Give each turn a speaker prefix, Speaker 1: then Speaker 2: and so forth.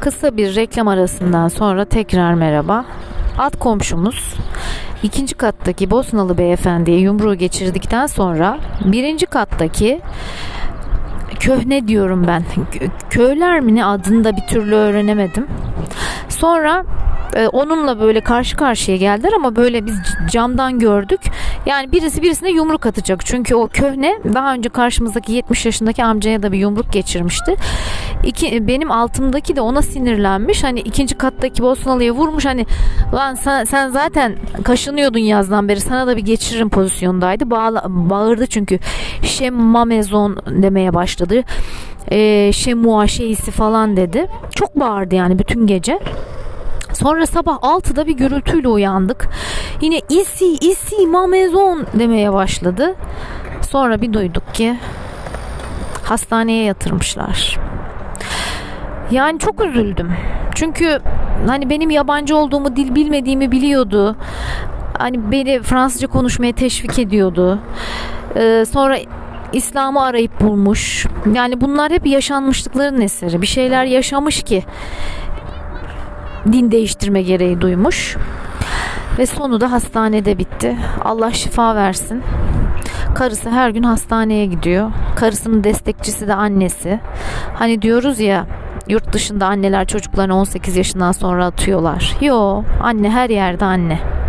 Speaker 1: Kısa bir reklam arasından sonra tekrar merhaba. Alt komşumuz ikinci kattaki Bosnalı beyefendiye yumruğu geçirdikten sonra birinci kattaki köhne diyorum ben. Köyler mi ne adını da bir türlü öğrenemedim. Sonra e, onunla böyle karşı karşıya geldiler ama böyle biz camdan gördük. Yani birisi birisine yumruk atacak. Çünkü o köhne daha önce karşımızdaki 70 yaşındaki amcaya da bir yumruk geçirmişti. İki, benim altımdaki de ona sinirlenmiş. Hani ikinci kattaki Bosnalı'ya vurmuş. Hani lan sen, sen zaten kaşınıyordun yazdan beri sana da bir geçiririm pozisyondaydı. Bağla, bağırdı çünkü şemmamezon demeye başladı. E, şemua şeyisi falan dedi. Çok bağırdı yani bütün gece. Sonra sabah 6'da bir gürültüyle uyandık. Yine isi isi mamezon demeye başladı. Sonra bir duyduk ki hastaneye yatırmışlar. Yani çok üzüldüm. Çünkü hani benim yabancı olduğumu, dil bilmediğimi biliyordu. Hani beni Fransızca konuşmaya teşvik ediyordu. Ee, sonra İslam'ı arayıp bulmuş. Yani bunlar hep yaşanmışlıkların eseri. Bir şeyler yaşamış ki din değiştirme gereği duymuş. Ve sonu da hastanede bitti. Allah şifa versin. Karısı her gün hastaneye gidiyor. Karısının destekçisi de annesi. Hani diyoruz ya yurt dışında anneler çocuklarını 18 yaşından sonra atıyorlar. Yo anne her yerde anne.